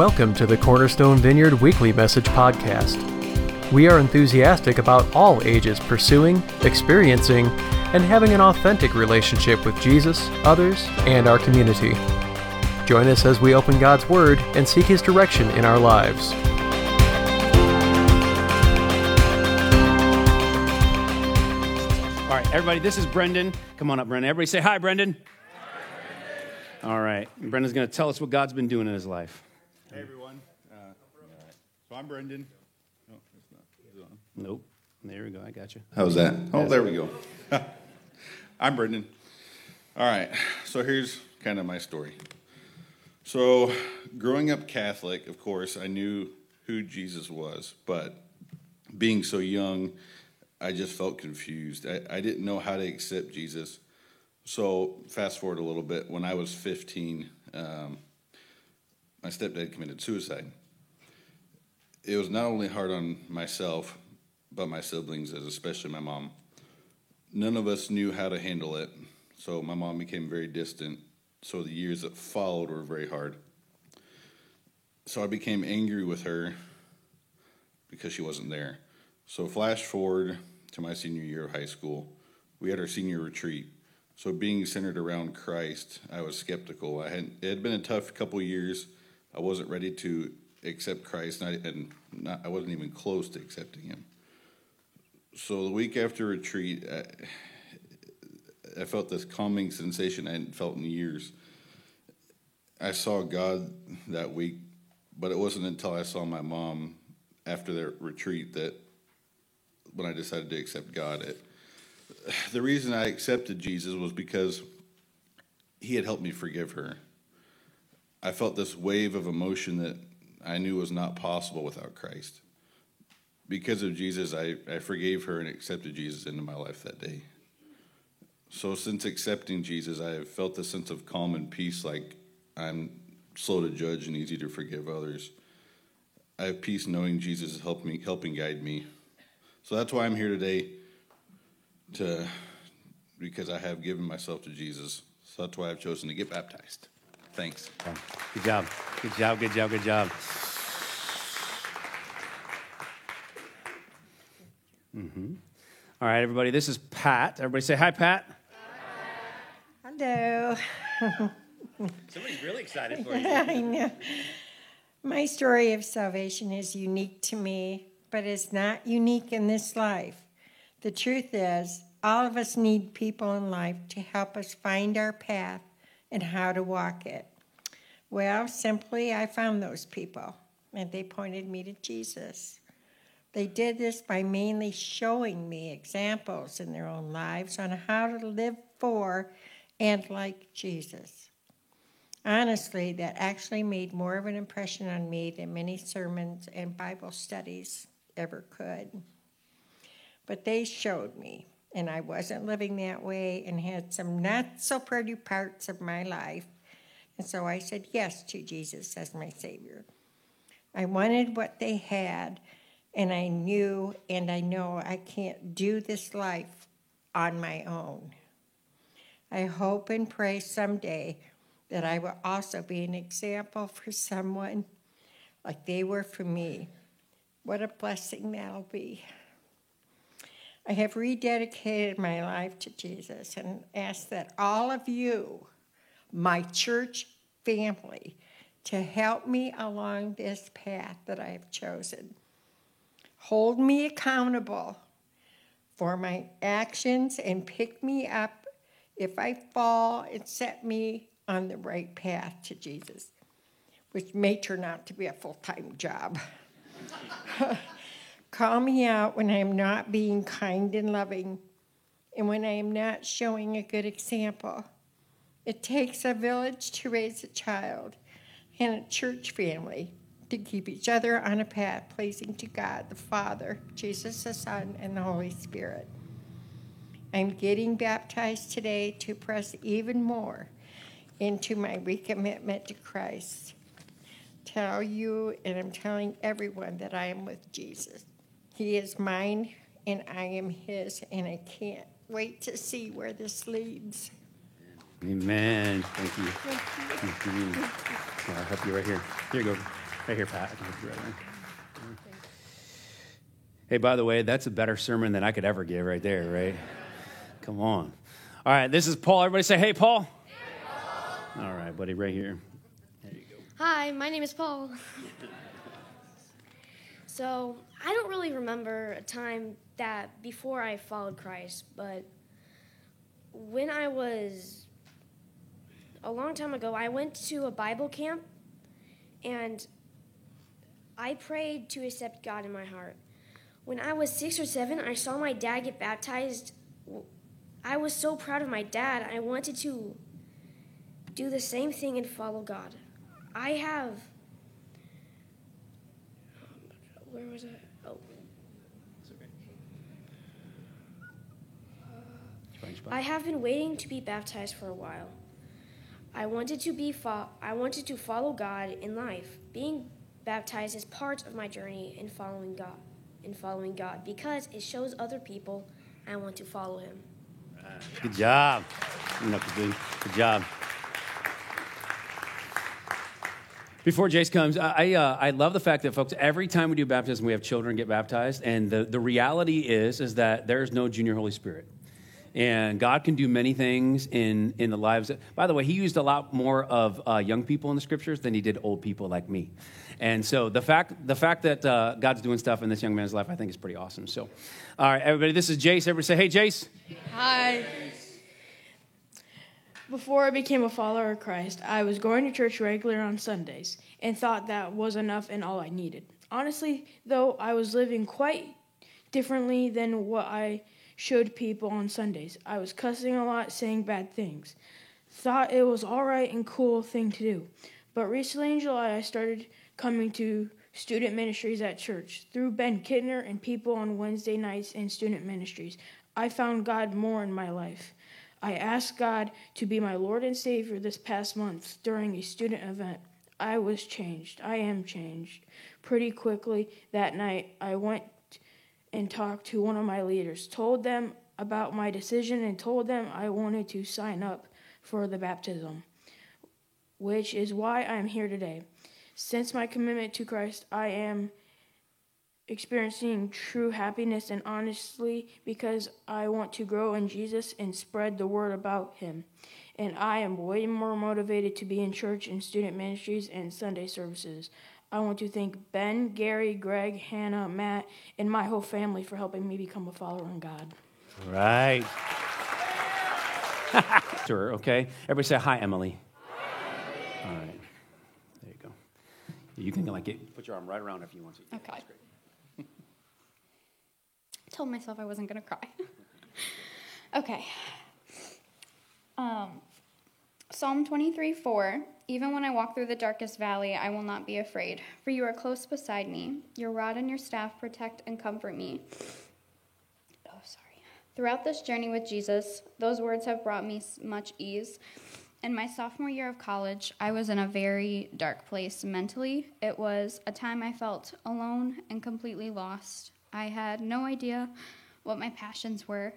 Welcome to the Cornerstone Vineyard Weekly Message Podcast. We are enthusiastic about all ages pursuing, experiencing, and having an authentic relationship with Jesus, others, and our community. Join us as we open God's Word and seek His direction in our lives. All right, everybody, this is Brendan. Come on up, Brendan. Everybody say hi, Brendan. All right, Brendan's going to tell us what God's been doing in his life. Hey everyone. Uh, so I'm Brendan. No, it's not. Is it on? Nope. There we go. I got you. How's that? Oh, there we go. I'm Brendan. All right. So here's kind of my story. So, growing up Catholic, of course, I knew who Jesus was, but being so young, I just felt confused. I, I didn't know how to accept Jesus. So, fast forward a little bit. When I was 15, um, my stepdad committed suicide. It was not only hard on myself, but my siblings, as especially my mom. None of us knew how to handle it, so my mom became very distant. So the years that followed were very hard. So I became angry with her because she wasn't there. So flash forward to my senior year of high school, we had our senior retreat. So being centered around Christ, I was skeptical. I had it had been a tough couple years. I wasn't ready to accept Christ, and I, and not, I wasn't even close to accepting Him. So the week after retreat, I, I felt this calming sensation I hadn't felt in years. I saw God that week, but it wasn't until I saw my mom after the retreat that when I decided to accept God. It, the reason I accepted Jesus was because He had helped me forgive her. I felt this wave of emotion that I knew was not possible without Christ. Because of Jesus, I, I forgave her and accepted Jesus into my life that day. So, since accepting Jesus, I have felt a sense of calm and peace, like I'm slow to judge and easy to forgive others. I have peace knowing Jesus is helping me, helping guide me. So that's why I'm here today, to because I have given myself to Jesus. So that's why I've chosen to get baptized. Thanks. Good job. Good job. Good job. Good job. Mm-hmm. All right, everybody. This is Pat. Everybody say hi, Pat. Hello. Somebody's really excited for you. I know. My story of salvation is unique to me, but it's not unique in this life. The truth is, all of us need people in life to help us find our path and how to walk it. Well, simply, I found those people, and they pointed me to Jesus. They did this by mainly showing me examples in their own lives on how to live for and like Jesus. Honestly, that actually made more of an impression on me than many sermons and Bible studies ever could. But they showed me, and I wasn't living that way and had some not so pretty parts of my life. And so I said yes to Jesus as my Savior. I wanted what they had, and I knew and I know I can't do this life on my own. I hope and pray someday that I will also be an example for someone like they were for me. What a blessing that'll be. I have rededicated my life to Jesus and ask that all of you, my church family, to help me along this path that I have chosen. Hold me accountable for my actions and pick me up if I fall and set me on the right path to Jesus, which may turn out to be a full time job. Call me out when I am not being kind and loving and when I am not showing a good example. It takes a village to raise a child and a church family to keep each other on a path pleasing to God the Father, Jesus the Son, and the Holy Spirit. I'm getting baptized today to press even more into my recommitment to Christ. Tell you, and I'm telling everyone that I am with Jesus. He is mine, and I am His, and I can't wait to see where this leads. Amen. Thank you. Thank you. Mm-hmm. I'll help you right here. Here you go. Right here, Pat. I can put you right there. Hey, by the way, that's a better sermon than I could ever give right there, right? Come on. All right, this is Paul. Everybody say, hey, Paul. Hey, Paul. All right, buddy, right here. There you go. Hi, my name is Paul. so, I don't really remember a time that before I followed Christ, but when I was a long time ago, I went to a Bible camp and I prayed to accept God in my heart. When I was six or seven, I saw my dad get baptized. I was so proud of my dad. I wanted to do the same thing and follow God. I have. Where was I? Oh. I have been waiting to be baptized for a while. I wanted to be fo- I wanted to follow God in life. Being baptized is part of my journey in following God in following God because it shows other people I want to follow Him. Good job. Good job. Before Jayce comes, I, uh, I love the fact that folks, every time we do baptism, we have children get baptized, and the, the reality is is that there's no junior Holy Spirit, and God can do many things in in the lives. Of, by the way, He used a lot more of uh, young people in the scriptures than He did old people like me. And so the fact, the fact that uh, God's doing stuff in this young man's life, I think is pretty awesome. So, all right, everybody, this is Jayce. Everybody say, hey, Jayce. Hi. Before I became a follower of Christ, I was going to church regular on Sundays and thought that was enough and all I needed. Honestly, though, I was living quite differently than what I showed people on Sundays. I was cussing a lot, saying bad things. Thought it was all right and cool thing to do. But recently in July, I started coming to student ministries at church. Through Ben Kittner and people on Wednesday nights in student ministries, I found God more in my life. I asked God to be my Lord and Savior this past month during a student event. I was changed. I am changed. Pretty quickly that night, I went and talked to one of my leaders, told them about my decision, and told them I wanted to sign up for the baptism, which is why I'm here today. Since my commitment to Christ, I am experiencing true happiness and honestly because I want to grow in Jesus and spread the word about him. And I am way more motivated to be in church and student ministries and Sunday services. I want to thank Ben, Gary, Greg, Hannah, Matt, and my whole family for helping me become a follower in God. Right. sure, okay. Everybody say hi, Emily. Hi. All right. There you go. You can like get, put your arm right around if you want to. Okay. I told myself I wasn't going to cry. okay. Um, Psalm 23 4 Even when I walk through the darkest valley, I will not be afraid, for you are close beside me. Your rod and your staff protect and comfort me. Oh, sorry. Throughout this journey with Jesus, those words have brought me much ease. In my sophomore year of college, I was in a very dark place mentally. It was a time I felt alone and completely lost. I had no idea what my passions were,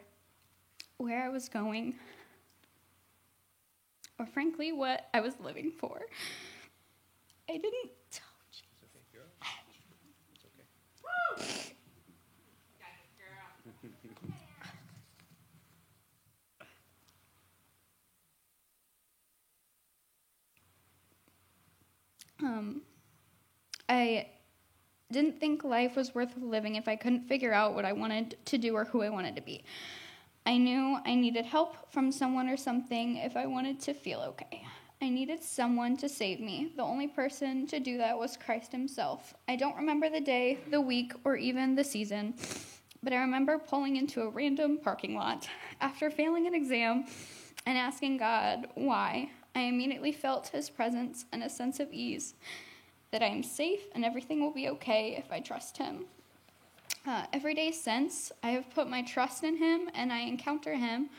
where I was going, or frankly, what I was living for. I didn't tell Jesus. Okay. Um, I didn't think life was worth living if I couldn't figure out what I wanted to do or who I wanted to be. I knew I needed help from someone or something if I wanted to feel okay. I needed someone to save me. The only person to do that was Christ Himself. I don't remember the day, the week, or even the season, but I remember pulling into a random parking lot after failing an exam and asking God why. I immediately felt his presence and a sense of ease that I am safe and everything will be okay if I trust him. Uh, every day since, I have put my trust in him and I encounter him.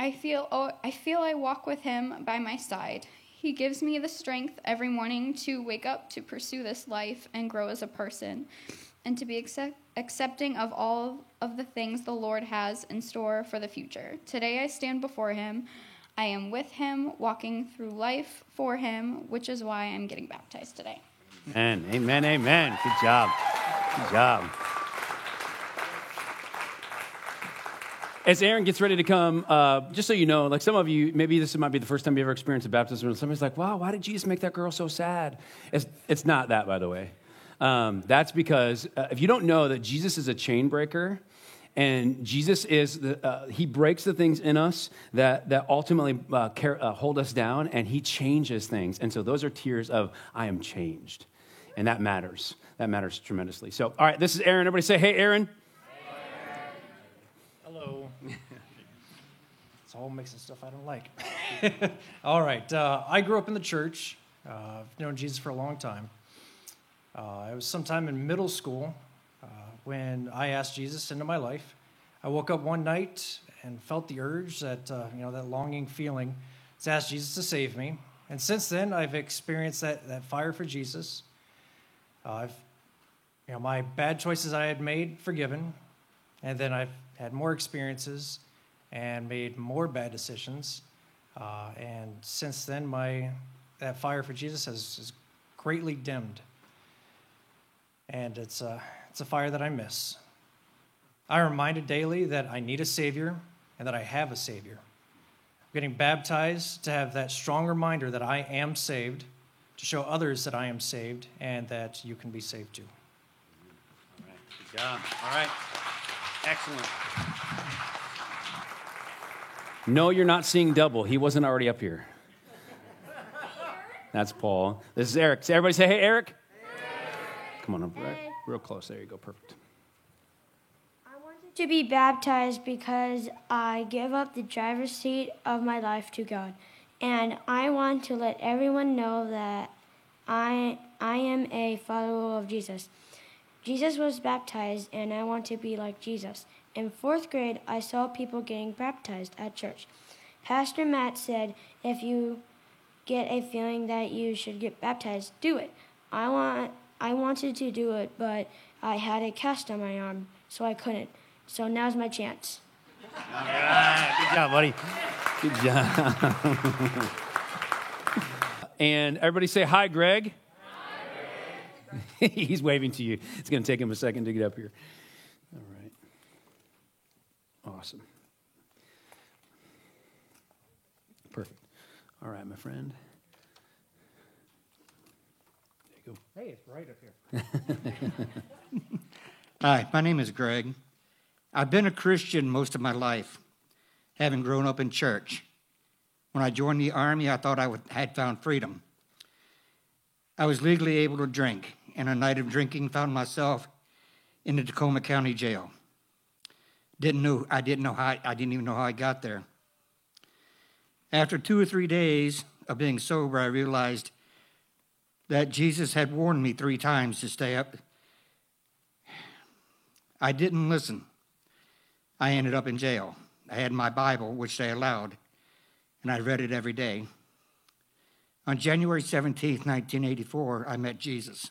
I feel, oh, I feel I walk with him by my side. He gives me the strength every morning to wake up to pursue this life and grow as a person and to be accept, accepting of all of the things the Lord has in store for the future. Today I stand before him I am with him, walking through life for him, which is why I'm getting baptized today. Amen. Amen. Amen. Good job. Good job. As Aron gets ready to come, uh, just so you know, like some of you, maybe this might be the first time you ever experienced a baptism, and somebody's like, wow, why did Jesus make that girl so sad? It's, it's not that, by the way. Um, that's because uh, if you don't know that Jesus is a chain breaker, and Jesus is, the, uh, he breaks the things in us that, that ultimately uh, care, uh, hold us down, and he changes things. And so those are tears of, I am changed. And that matters. That matters tremendously. So, all right, this is Aron. Everybody say, hey, Aron. Hello. It's all mixing stuff I don't like. all right. Uh, I grew up in the church. Uh, I've known Jesus for a long time. Uh, it was sometime in middle school uh, when I asked Jesus into my life. I woke up one night and felt the urge, that uh, you know, that longing feeling, to ask Jesus to save me. And since then, I've experienced that, that fire for Jesus. Uh, I've, you know, my bad choices I had made forgiven, and then I've had more experiences and made more bad decisions. Uh, and since then, my that fire for Jesus has, has greatly dimmed. And it's a, it's a fire that I miss. I'm reminded daily that I need a Savior and that I have a Savior. I'm getting baptized to have that strong reminder that I am saved, to show others that I am saved, and that you can be saved too. All right. Good job. All right. Excellent. No, you're not seeing double. He wasn't already up here. That's Paul. This is Erik. Everybody say, hey, Erik. Come on up right, real close. There you go. Perfect. I wanted to be baptized because I give up the driver's seat of my life to God. And I want to let everyone know that I, I am a follower of Jesus. Jesus was baptized, and I want to be like Jesus. In fourth grade, I saw people getting baptized at church. Pastor Matt said, If you get a feeling that you should get baptized, do it. I want I wanted to do it, but I had a cast on my arm, so I couldn't. So now's my chance. All right. Good job, buddy. Good job. and everybody say hi, Greg. Hi, Greg. He's waving to you. It's going to take him a second to get up here. All right. Awesome. Perfect. All right, my friend. There you go. Hey, it's right up here. Hi, my name is Greg. I've been a Christian most of my life, having grown up in church. When I joined the Army, I thought I would, had found freedom. I was legally able to drink, and a night of drinking found myself in the Tacoma County Jail. Didn't know, I didn't know how, I didn't even know how I got there. After two or three days of being sober, I realized that Jesus had warned me three times to stay up. I didn't listen. I ended up in jail. I had my Bible, which they allowed, and I read it every day. On January 17, 1984, I met Jesus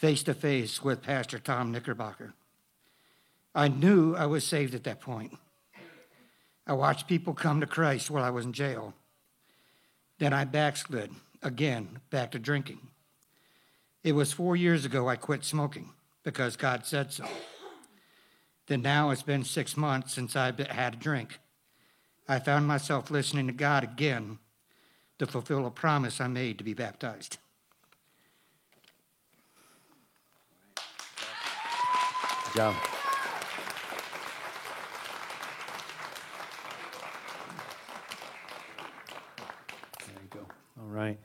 face to face with Pastor Tom Knickerbocker. I knew I was saved at that point. I watched people come to Christ while I was in jail. Then I backslid again, back to drinking. It was four years ago I quit smoking because God said so. Then now it's been six months since I've had a drink. I found myself listening to God again to fulfill a promise I made to be baptized. Job. There you go. All right.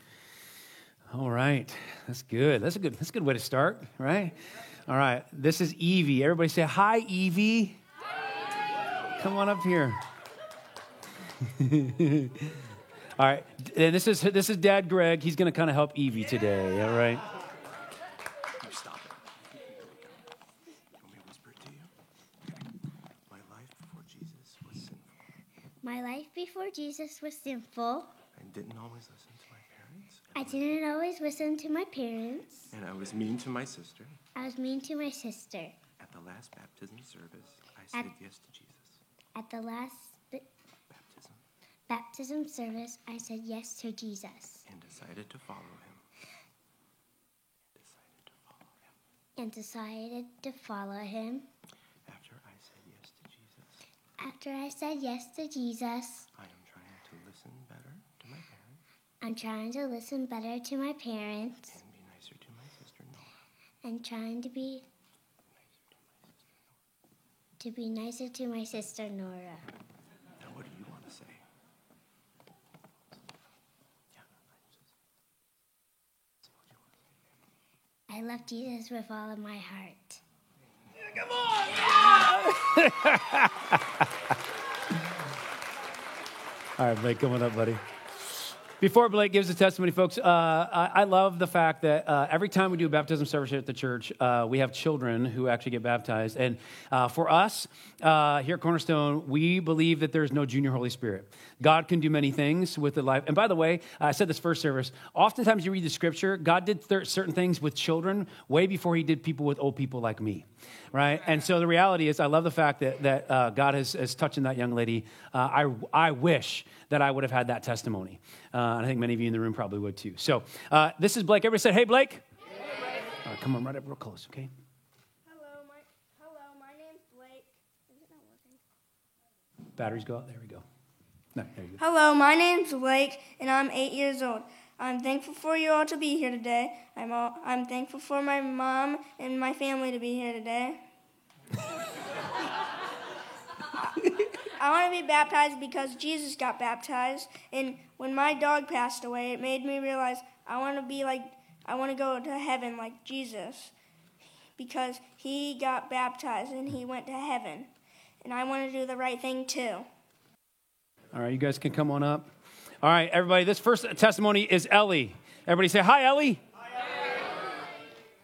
All right. That's good. That's a good that's a good way to start, right? All right. This is Evie. Everybody say hi, Evie. Hi. Come on up here. all right. And this is this is Dad Greg. He's going to kind of help Evie today, all right? You want me to whisper to you? My life before Jesus was sinful. My life before Jesus was sinful. I didn't always listen to my parents. I didn't always listen to my parents. And I was mean to my sister. I was mean to my sister. At the last baptism service, I said yes to Jesus. At the last b- Baptism. baptism service, I said yes to Jesus. And decided to follow him. decided to follow him. and decided to follow him. After I said yes to Jesus, After I said yes to Jesus, I am trying to listen better to my parents I'm trying to listen better to my parents and be nicer to my sister Nora. and trying to be to be nicer to my sister Nora. Now, what do you want to say? Yeah, I love Jesus with all of my heart. Come on, all right, Blake, coming up, buddy. Before Blake gives the testimony, folks, uh, I, I love the fact that uh, every time we do a baptism service here at the church, uh, we have children who actually get baptized. And uh, for us uh, here at Cornerstone, we believe that there's no junior Holy Spirit. God can do many things with the life. And by the way, I said this first service. Oftentimes you read the scripture, God did th- certain things with children way before he did people with old people like me right? And so the reality is, I love the fact that, that uh, God has, is touching that young lady. Uh, I, I wish that I would have had that testimony. Uh, and I think many of you in the room probably would too. So uh, this is Blake. Everybody said, hey, Blake. Right, come on, right up real close, okay? Hello, my hello, my name's Blake. Is it not working? Batteries go out. There we go. No, there you go. Hello, my name's Blake, and I'm eight years old. I'm thankful for you all to be here today. I'm all, I'm thankful for my mom and my family to be here today. I want to be baptized because Jesus got baptized, and when my dog passed away, it made me realize I want to be like I want to go to heaven like Jesus, because he got baptized and he went to heaven, and I want to do the right thing too. All right, you guys can come on up. All right, everybody, this first testimony is Ellie. Everybody say, hi, Ellie. Hi.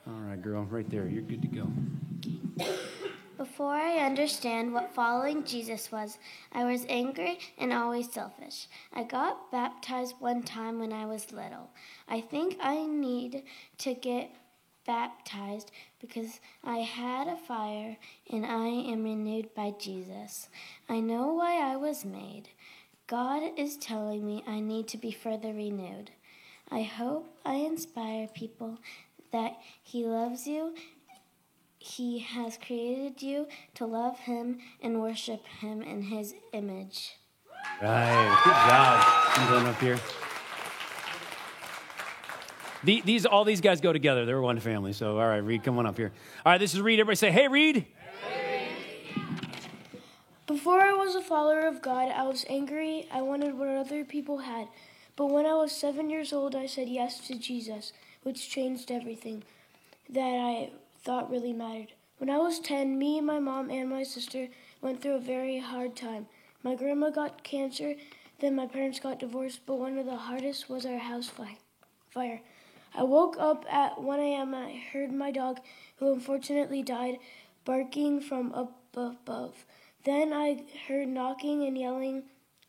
All right, girl, right there. You're good to go. Before I understand what following Jesus was, I was angry and always selfish. I got baptized one time when I was little. I think I need to get baptized because I had a fire and I am renewed by Jesus. I know why I was made. God is telling me I need to be further renewed. I hope I inspire people that He loves you he has created you to love Him and worship Him in His image. Right, good job. I'm going up here. The- These, all these guys go together. They're one family. So, all right, Reid, come on up here. All right, this is Reid. Everybody say, hey, Reid. Before I was a follower of God, I was angry. I wanted what other people had. But when I was seven years old, I said yes to Jesus, which changed everything that I thought really mattered. When I was 10, me, my mom, and my sister went through a very hard time. My grandma got cancer, then my parents got divorced, but one of the hardest was our house fi- fire. I woke up at 1 a.m. and I heard my dog, who unfortunately died, barking from up above. Then I heard knocking and yelling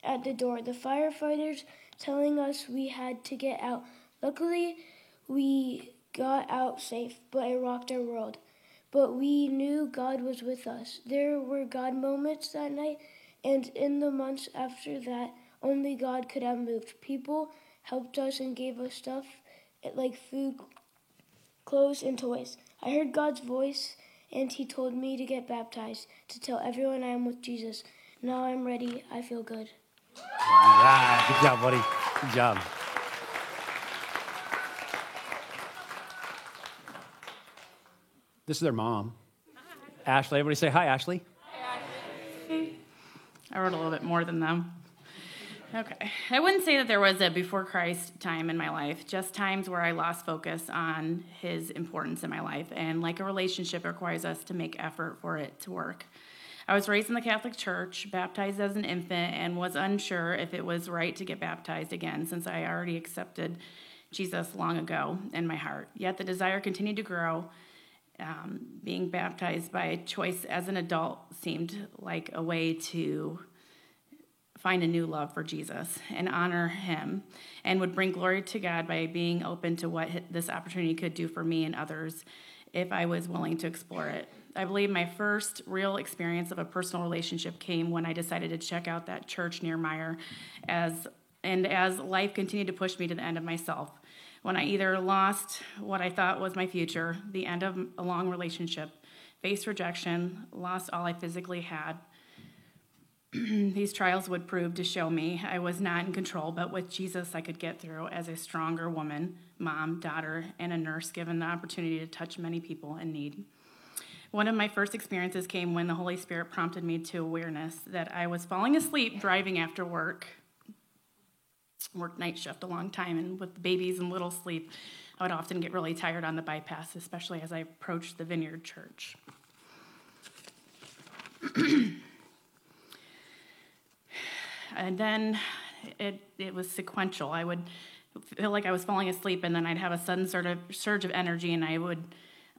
at the door. The firefighters telling us we had to get out. Luckily, we got out safe, but it rocked our world. But we knew God was with us. There were God moments that night, and in the months after that, only God could have moved. People helped us and gave us stuff like food, clothes, and toys. I heard God's voice, and He told me to get baptized, to tell everyone I am with Jesus. Now I'm ready. I feel good. All right, good job, buddy. Good job. This is their mom, Ashley. Everybody say hi, Ashley. hi, Ashley. I wrote a little bit more than them. Okay. I wouldn't say that there was a before Christ time in my life, just times where I lost focus on his importance in my life. And like a relationship, requires us to make effort for it to work. I was raised in the Catholic Church, baptized as an infant, and was unsure if it was right to get baptized again since I already accepted Jesus long ago in my heart. Yet the desire continued to grow. Um, being baptized by choice as an adult seemed like a way to find a new love for Jesus and honor him and would bring glory to God by being open to what this opportunity could do for me and others if I was willing to explore it. I believe my first real experience of a personal relationship came when I decided to check out that church near Meyer as and as life continued to push me to the end of myself. when I either lost what I thought was my future, the end of a long relationship, faced rejection, lost all I physically had. These trials would prove to show me I was not in control, but with Jesus, I could get through as a stronger woman, mom, daughter, and a nurse, given the opportunity to touch many people in need. One of my first experiences came when the Holy Spirit prompted me to awareness that I was falling asleep driving after work. Worked night shift a long time, and with babies and little sleep, I would often get really tired on the bypass, especially as I approached the Vineyard Church. and then it, it was sequential. I would feel like I was falling asleep, and then I'd have a sudden sort of surge of energy, and I would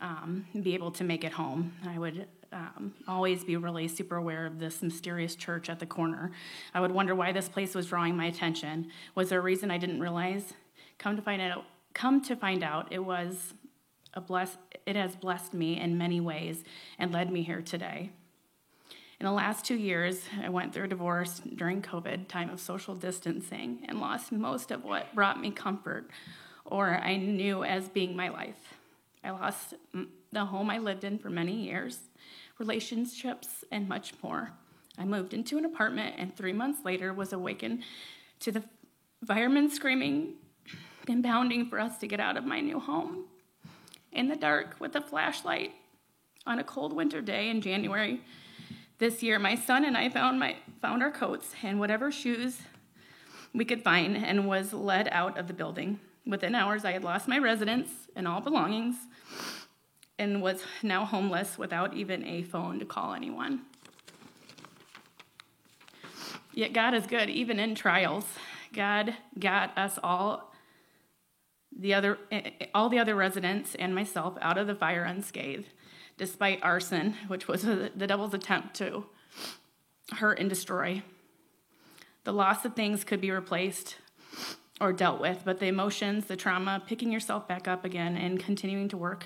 um, be able to make it home. I would um, always be really super aware of this mysterious church at the corner. I would wonder why this place was drawing my attention. Was there a reason I didn't realize? Come to find out, come to find out, it was a bless. It has blessed me in many ways and led me here today. In the last two years, I went through a divorce during COVID, time of social distancing, and lost most of what brought me comfort or I knew as being my life. I lost the home I lived in for many years, relationships, and much more. I moved into an apartment and three months later was awakened to the firemen screaming and pounding for us to get out of my new home. In the dark with a flashlight on a cold winter day in January this year, my son and I found, my, found our coats and whatever shoes we could find and was led out of the building. Within hours, I had lost my residence and all belongings and was now homeless without even a phone to call anyone. Yet God is good, even in trials. God got us all, the other, eh, eh, all the other residents and myself out of the fire unscathed, despite arson, which was the devil's attempt to hurt and destroy. The loss of things could be replaced or dealt with, but the emotions, the trauma, picking yourself back up again and continuing to work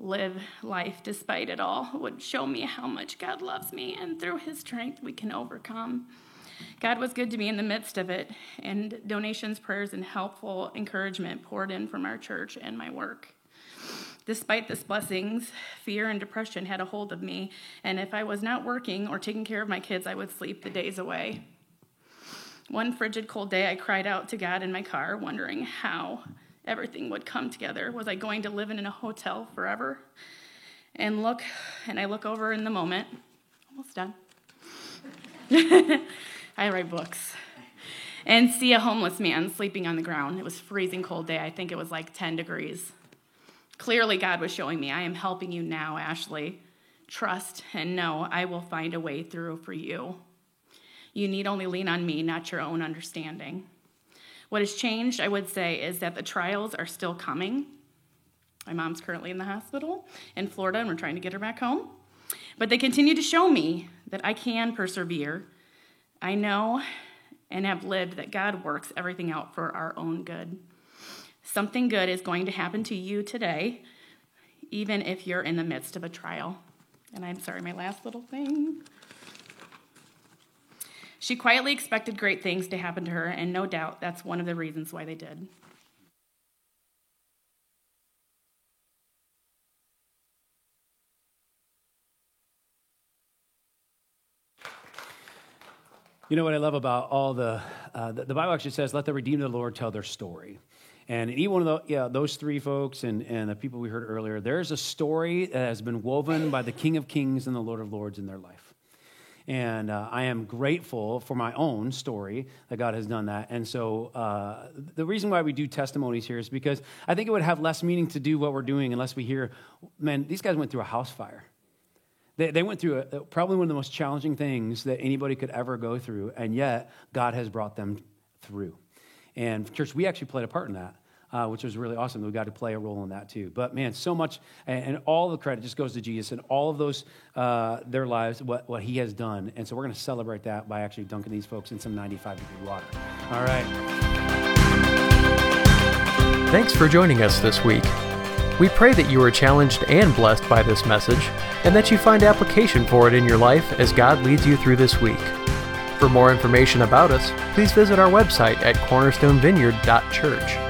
live life despite it all would show me how much God loves me, and through His strength, we can overcome. God was good to me in the midst of it, and donations, prayers, and helpful encouragement poured in from our church and my work. Despite this blessings, fear and depression had a hold of me, and if I was not working or taking care of my kids, I would sleep the days away. One frigid cold day, I cried out to God in my car, wondering how everything would come together. Was I going to live in a hotel forever? And look, and I look over in the moment, almost done. I write books. And see a homeless man sleeping on the ground. It was freezing cold day. I think it was like 10 degrees. Clearly, God was showing me, I am helping you now, Ashley. Trust and know I will find a way through for you. You need only lean on me, not your own understanding. What has changed, I would say, is that the trials are still coming. My mom's currently in the hospital in Florida, and we're trying to get her back home. But they continue to show me that I can persevere. I know and have lived that God works everything out for our own good. Something good is going to happen to you today, even if you're in the midst of a trial. And I'm sorry, my last little thing. She quietly expected great things to happen to her, and no doubt that's one of the reasons why they did. You know what I love about all the, uh, the, the Bible actually says, let the redeemed of the Lord tell their story. And each one of the, yeah, those three folks and, and the people we heard earlier, there's a story that has been woven by the King of Kings and the Lord of Lords in their life. And uh, I am grateful for my own story that God has done that. And so uh, the reason why we do testimonies here is because I think it would have less meaning to do what we're doing unless we hear, man, these guys went through a house fire. They, they went through a, probably one of the most challenging things that anybody could ever go through, and yet God has brought them through. And, church, we actually played a part in that uh, which was really awesome. We got to play a role in that too. But man, so much, and, and all the credit just goes to Jesus and all of those, uh, their lives, what, what he has done. And so we're going to celebrate that by actually dunking these folks in some 95 degree water. All right. Thanks for joining us this week. We pray that you are challenged and blessed by this message, and that you find application for it in your life as God leads you through this week. For more information about us, please visit our website at cornerstonevineyard.church.